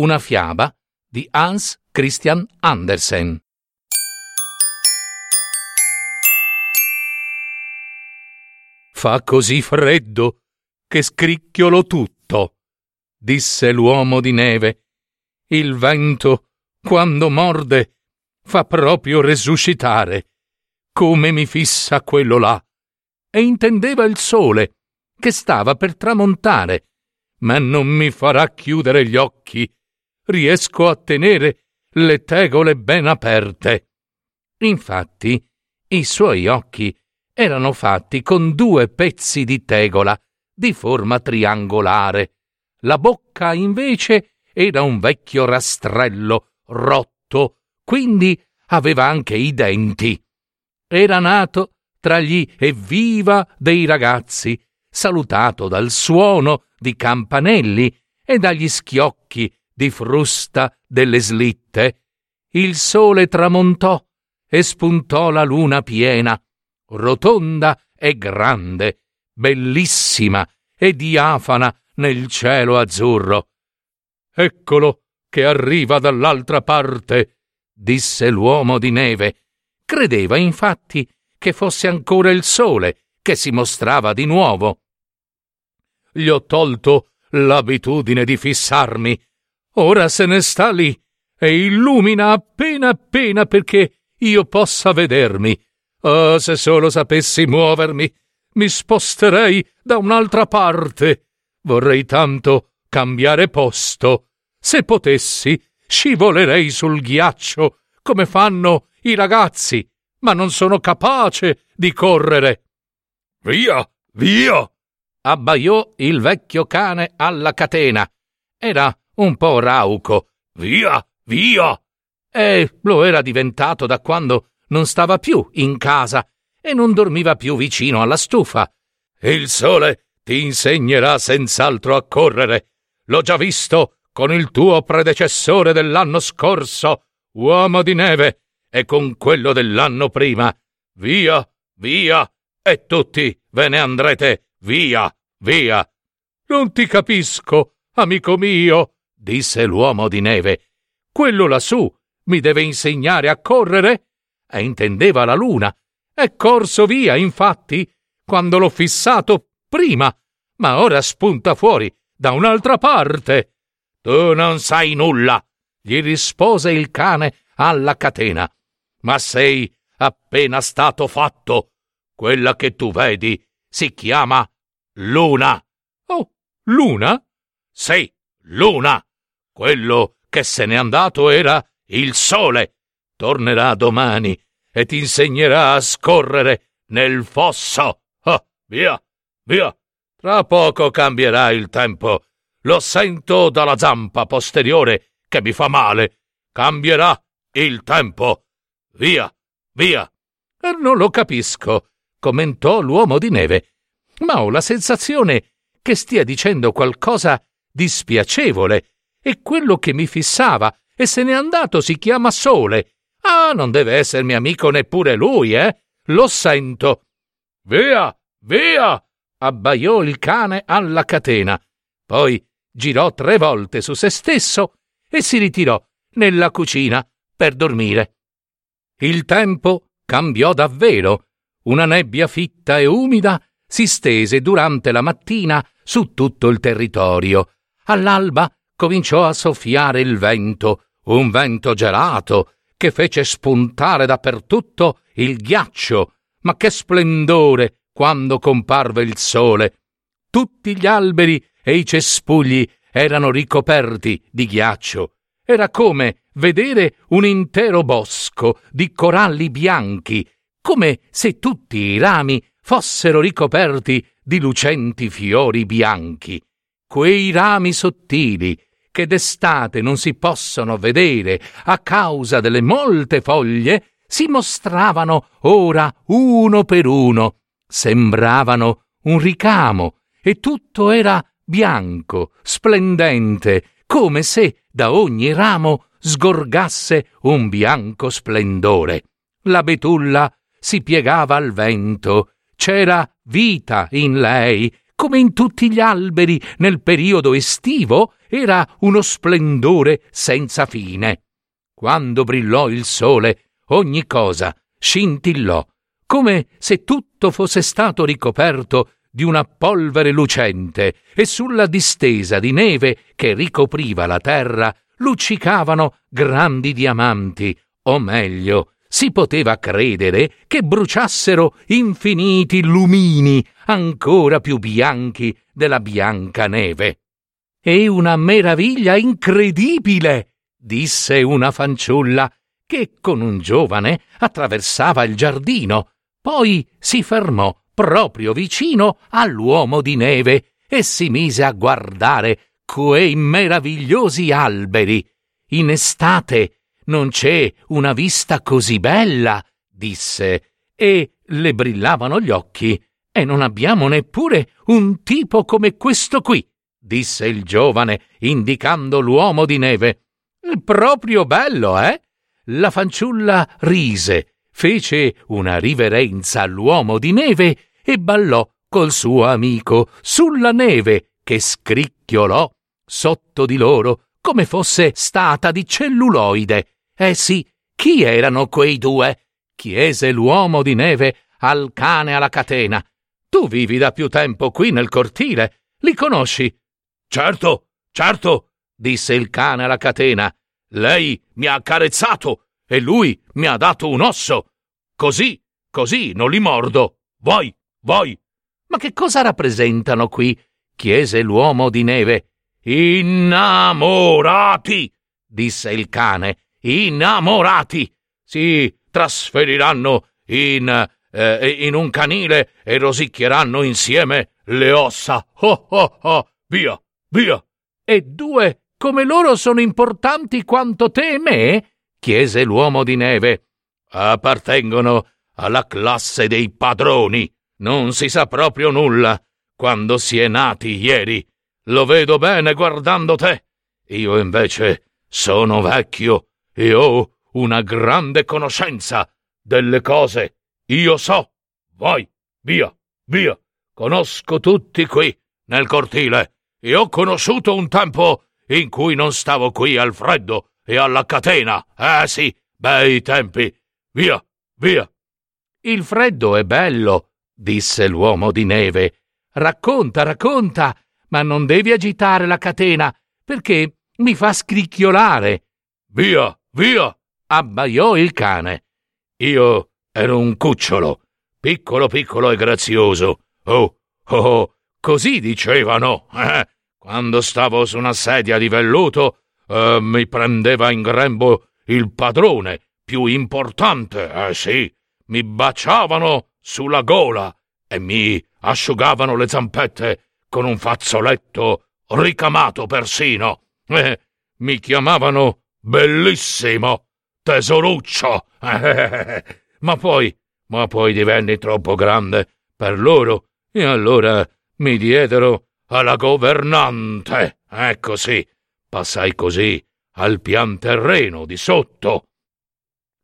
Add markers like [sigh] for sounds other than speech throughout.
Una fiaba di Hans Christian Andersen. Fa così freddo che scricchiolo tutto, disse l'uomo di neve. Il vento, quando morde, fa proprio resuscitare. Come mi fissa quello là. E intendeva il sole, che stava per tramontare, ma non mi farà chiudere gli occhi. Riesco a tenere le tegole ben aperte. Infatti, i suoi occhi erano fatti con due pezzi di tegola di forma triangolare. La bocca, invece, era un vecchio rastrello rotto, quindi aveva anche i denti. Era nato tra gli evviva dei ragazzi, salutato dal suono di campanelli e dagli schiocchi di frusta delle slitte. Il sole tramontò e spuntò la luna piena, rotonda e grande, bellissima e diafana nel cielo azzurro. Eccolo che arriva dall'altra parte, disse l'uomo di neve. Credeva infatti che fosse ancora il sole che si mostrava di nuovo. Gli ho tolto l'abitudine di fissarmi. Ora se ne sta lì e illumina appena appena perché io possa vedermi. Oh, se solo sapessi muovermi, mi sposterei da un'altra parte. Vorrei tanto cambiare posto. Se potessi, scivolerei sul ghiaccio come fanno i ragazzi, ma non sono capace di correre. Via, via! abbaiò il vecchio cane alla catena. Era un po' rauco. Via, via! E lo era diventato da quando non stava più in casa e non dormiva più vicino alla stufa. Il sole ti insegnerà senz'altro a correre. L'ho già visto con il tuo predecessore dell'anno scorso, uomo di neve, e con quello dell'anno prima. Via, via, e tutti ve ne andrete via, via. Non ti capisco, amico mio, disse l'uomo di neve. Quello lassù mi deve insegnare a correre? E intendeva la luna. È corso via, infatti, quando l'ho fissato prima, ma ora spunta fuori da un'altra parte. Tu non sai nulla, gli rispose il cane alla catena, ma sei appena stato fatto. Quella che tu vedi si chiama Luna. Oh, Luna? Sì, Luna. Quello che se n'è andato era il sole. Tornerà domani e ti insegnerà a scorrere nel fosso. Oh, via, via. Tra poco cambierà il tempo. Lo sento dalla zampa posteriore che mi fa male. Cambierà il tempo. Via, via. Non lo capisco, commentò l'uomo di neve ma ho la sensazione che stia dicendo qualcosa di spiacevole e quello che mi fissava e se n'è andato si chiama Sole. Ah, non deve essermi amico neppure lui, eh? Lo sento. Via, via! abbaiò il cane alla catena. Poi girò tre volte su se stesso e si ritirò nella cucina per dormire. Il tempo cambiò davvero. Una nebbia fitta e umida si stese durante la mattina su tutto il territorio. All'alba cominciò a soffiare il vento, un vento gelato, che fece spuntare dappertutto il ghiaccio. Ma che splendore quando comparve il sole! Tutti gli alberi e i cespugli erano ricoperti di ghiaccio. Era come vedere un intero bosco di coralli bianchi, come se tutti i rami fossero ricoperti di lucenti fiori bianchi, quei rami sottili che d'estate non si possono vedere a causa delle molte foglie, si mostravano ora uno per uno, sembravano un ricamo, e tutto era bianco, splendente, come se da ogni ramo sgorgasse un bianco splendore. La betulla si piegava al vento, c'era vita in lei, come in tutti gli alberi nel periodo estivo, era uno splendore senza fine. Quando brillò il sole, ogni cosa scintillò, come se tutto fosse stato ricoperto di una polvere lucente, e sulla distesa di neve che ricopriva la terra luccicavano grandi diamanti, o meglio, si poteva credere che bruciassero infiniti lumini ancora più bianchi della bianca neve. È una meraviglia incredibile, disse una fanciulla che con un giovane attraversava il giardino, poi si fermò proprio vicino all'uomo di neve e si mise a guardare quei meravigliosi alberi. In estate non c'è una vista così bella, disse, e le brillavano gli occhi. E non abbiamo neppure un tipo come questo qui, disse il giovane, indicando l'uomo di neve. Proprio bello, eh? La fanciulla rise, fece una riverenza all'uomo di neve e ballò col suo amico sulla neve che scricchiolò sotto di loro come fosse stata di celluloide. Eh sì, chi erano quei due? chiese l'uomo di neve al cane alla catena. Tu vivi da più tempo qui nel cortile, li conosci? Certo, certo, disse il cane alla catena. Lei mi ha accarezzato e lui mi ha dato un osso. Così, così non li mordo. Voi, voi! Ma che cosa rappresentano qui? chiese l'uomo di neve. Innamorati! disse il cane. Innamorati! Si trasferiranno in, eh, in un canile e rosicchieranno insieme le ossa. Oh oh oh! Via, via! E due come loro sono importanti quanto te e me? chiese l'uomo di neve. Appartengono alla classe dei padroni. Non si sa proprio nulla quando si è nati ieri. Lo vedo bene guardando te. Io invece sono vecchio e ho una grande conoscenza delle cose. Io so. Vai, via, via. Conosco tutti qui, nel cortile, e ho conosciuto un tempo in cui non stavo qui al freddo e alla catena. Eh sì, bei tempi. Via, via. Il freddo è bello, disse l'uomo di neve. Racconta, racconta, ma non devi agitare la catena, perché mi fa scricchiolare. Via, via! abbaiò il cane. Io ero un cucciolo, piccolo piccolo e grazioso. Oh, oh, oh così dicevano. Eh? Quando stavo su una sedia di velluto, eh, mi prendeva in grembo il padrone, più importante, eh sì, mi baciavano sulla gola e mi asciugavano le zampette con un fazzoletto ricamato persino. Eh, mi chiamavano bellissimo, tesoruccio. [laughs] Ma poi, ma poi divenni troppo grande per loro e allora mi diedero alla governante. Ecco sì, passai così al pian terreno di sotto.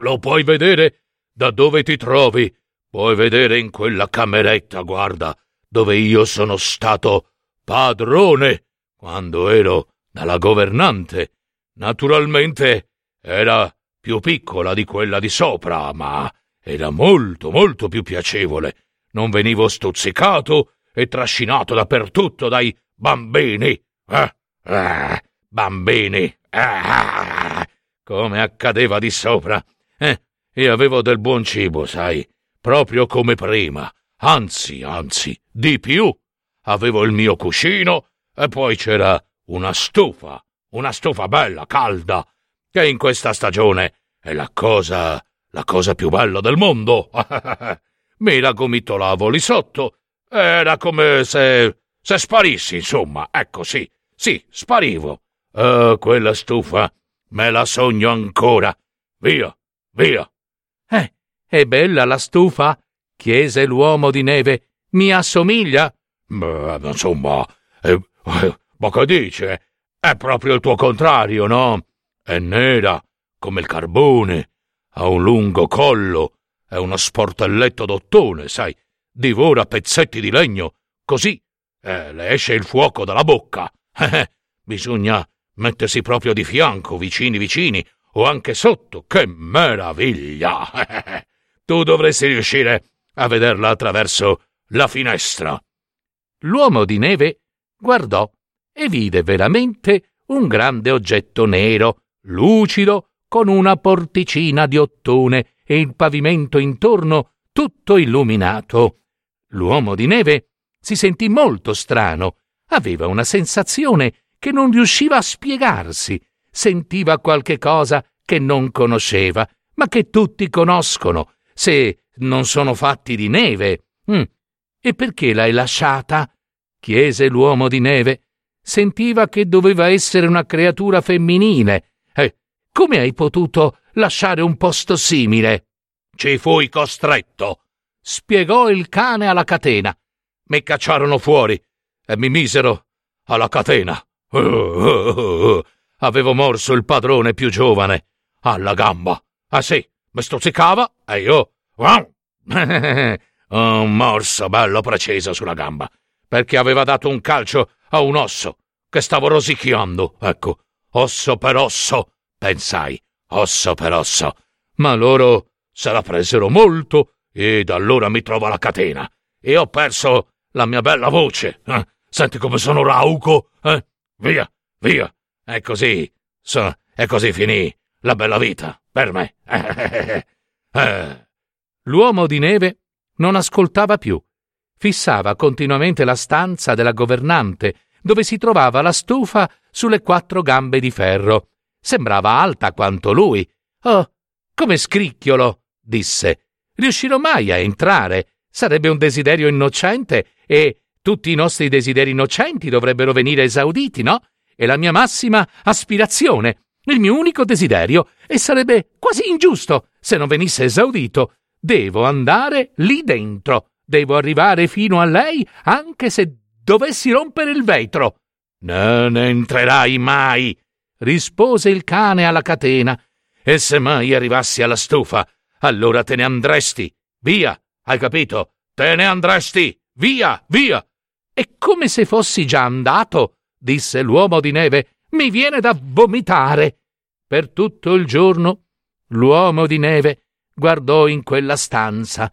Lo puoi vedere da dove ti trovi. Puoi vedere in quella cameretta, guarda, dove io sono stato padrone quando ero dalla governante. Naturalmente era più piccola di quella di sopra, ma era molto, molto più piacevole. Non venivo stuzzicato e trascinato dappertutto dai bambini. Eh? Eh, bambini. Eh, come accadeva di sopra. Eh, e avevo del buon cibo, sai, proprio come prima. Anzi, anzi, di più. Avevo il mio cuscino e poi c'era una stufa, una stufa bella, calda, che in questa stagione è la cosa, la cosa più bella del mondo. [laughs] Mi la gomitolavo lì sotto. Era come se, se sparissi, insomma. Ecco, sì, sì, sparivo. Oh, quella stufa, me la sogno ancora. Via, via. Eh, è bella la stufa? chiese l'uomo di neve. Mi assomiglia? Beh, insomma, eh, eh, [laughs] ma che dice? È proprio il tuo contrario, no? È nera, come il carbone, ha un lungo collo, è uno sportelletto d'ottone, sai, divora pezzetti di legno, così eh, le esce il fuoco dalla bocca. [laughs] Eh, bisogna mettersi proprio di fianco, vicini vicini, o anche sotto. Che meraviglia! [laughs] tu dovresti riuscire a vederla attraverso la finestra. L'uomo di neve guardò e vide veramente un grande oggetto nero, lucido, con una porticina di ottone e il pavimento intorno tutto illuminato. L'uomo di neve si sentì molto strano, aveva una sensazione che non riusciva a spiegarsi, sentiva qualche cosa che non conosceva, ma che tutti conoscono, se non sono fatti di neve. Mm. E perché l'hai lasciata? chiese l'uomo di neve. Sentiva che doveva essere una creatura femminile. Eh, come hai potuto lasciare un posto simile? Ci fui costretto, spiegò il cane alla catena. Mi cacciarono fuori e mi misero alla catena. Uh, uh, uh, Avevo morso il padrone più giovane alla gamba. Ah sì, mi stuzzicava e io... [laughs] un morso bello preciso sulla gamba, perché aveva dato un calcio a un osso che stavo rosicchiando. Ecco, osso per osso, pensai, osso per osso. Ma loro se la presero molto e da allora mi trovo alla catena e ho perso la mia bella voce. Eh? Senti come sono rauco? Eh? Via, via. E così, so, e così finì la bella vita per me. [laughs] Eh. L'uomo di neve non ascoltava più. Fissava continuamente la stanza della governante, dove si trovava la stufa sulle quattro gambe di ferro. Sembrava alta quanto lui. Oh, come scricchiolo, disse. Riuscirò mai a entrare? Sarebbe un desiderio innocente e tutti i nostri desideri innocenti dovrebbero venire esauditi, no? È la mia massima aspirazione, il mio unico desiderio, e sarebbe quasi ingiusto se non venisse esaudito. Devo andare lì dentro, devo arrivare fino a lei anche se dovessi rompere il vetro. Non entrerai mai, rispose il cane alla catena, e se mai arrivassi alla stufa, allora te ne andresti. Via, hai capito? Te ne andresti. Via, via. E come se fossi già andato, disse l'uomo di neve, mi viene da vomitare. Per tutto il giorno l'uomo di neve guardò in quella stanza.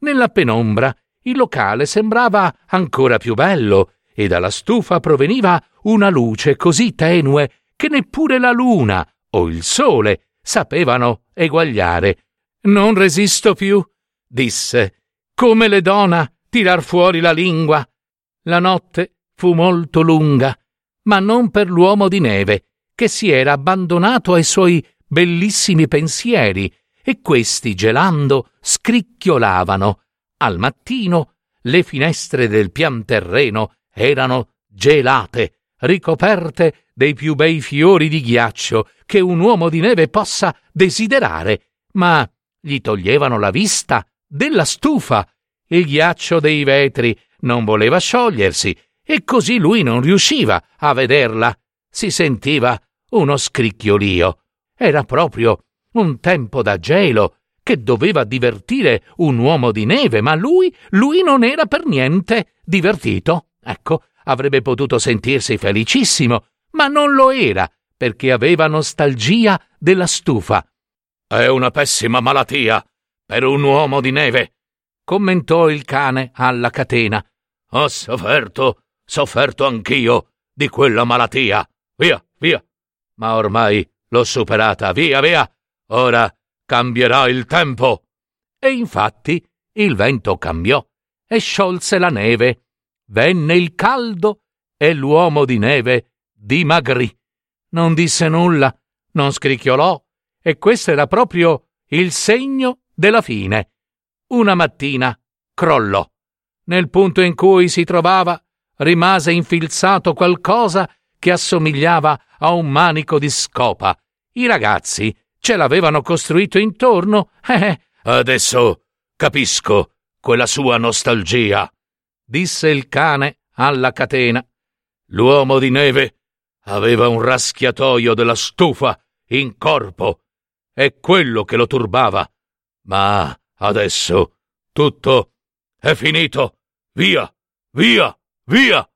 Nella penombra il locale sembrava ancora più bello e dalla stufa proveniva una luce così tenue che neppure la luna o il sole sapevano eguagliare. Non resisto più, disse, come le dona tirar fuori la lingua. La notte fu molto lunga, ma non per l'uomo di neve, che si era abbandonato ai suoi bellissimi pensieri, e questi, gelando, scricchiolavano. Al mattino le finestre del pian terreno erano gelate, ricoperte dei più bei fiori di ghiaccio che un uomo di neve possa desiderare, ma gli toglievano la vista della stufa. Il ghiaccio dei vetri non voleva sciogliersi e così lui non riusciva a vederla. Si sentiva uno scricchiolio. Era proprio un tempo da gelo che doveva divertire un uomo di neve, ma lui, lui non era per niente divertito. Ecco, avrebbe potuto sentirsi felicissimo, ma non lo era, perché aveva nostalgia della stufa. È una pessima malattia per un uomo di neve, commentò il cane alla catena. Ho sofferto, sofferto anch'io di quella malattia. Via, via. Ma ormai l'ho superata. Via, via. Ora cambierà il tempo. E infatti il vento cambiò e sciolse la neve. Venne il caldo e l'uomo di neve dimagrì. Non disse nulla, non scricchiolò, e questo era proprio il segno della fine. Una mattina crollò. Nel punto in cui si trovava rimase infilzato qualcosa che assomigliava a un manico di scopa. I ragazzi ce l'avevano costruito intorno. [laughs] Eh, adesso capisco quella sua nostalgia, disse il cane alla catena. L'uomo di neve aveva un raschiatoio della stufa in corpo. È quello che lo turbava. Ma adesso tutto è finito. Via, via, via.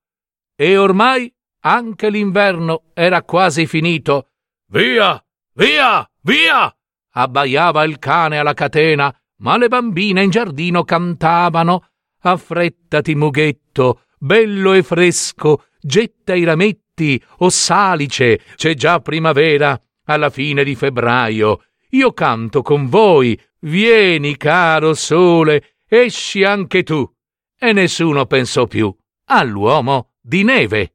E ormai anche l'inverno era quasi finito. Via, via, via! abbaiava il cane alla catena, ma le bambine in giardino cantavano. Affrettati, mughetto, bello e fresco, getta i rametti, o salice, c'è già primavera, alla fine di febbraio. Io canto con voi, vieni, caro sole, esci anche tu. E nessuno pensò più all'uomo di neve.